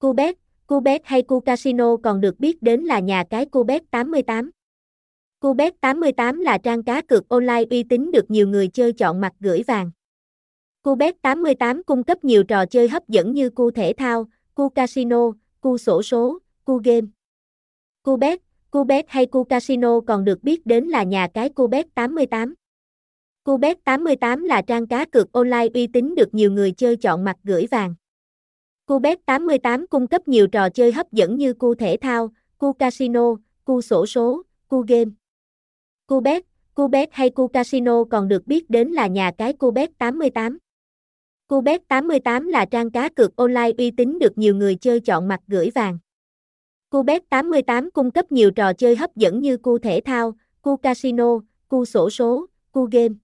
Cubet, Cubet hay Cu Casino còn được biết đến là nhà cái Cubet 88. Cubet 88 là trang cá cược online uy tín được nhiều người chơi chọn mặt gửi vàng. Cubet 88 cung cấp nhiều trò chơi hấp dẫn như cu thể thao, cu casino, cu sổ số, cu game. Cubet, Cubet hay cu casino còn được biết đến là nhà cái Cubet 88. Cubet 88 là trang cá cược online uy tín được nhiều người chơi chọn mặt gửi vàng. Cubet 88 cung cấp nhiều trò chơi hấp dẫn như cu thể thao, cu casino, cu sổ số, cu game. Cubet, Cubet hay cu casino còn được biết đến là nhà cái Cubet 88. Cubet 88 là trang cá cược online uy tín được nhiều người chơi chọn mặt gửi vàng. Cubet 88 cung cấp nhiều trò chơi hấp dẫn như cu thể thao, cu casino, cu sổ số, cu game. Cubet, Cubet hay cu casino còn được biết đến là nhà cái Cubet 88. Cubet 88 là trang cá cược online uy tín được nhiều người chơi chọn mặt gửi vàng. Cubet 88 cung cấp nhiều trò chơi hấp dẫn như cu thể thao, cu casino, cu sổ số, cu game.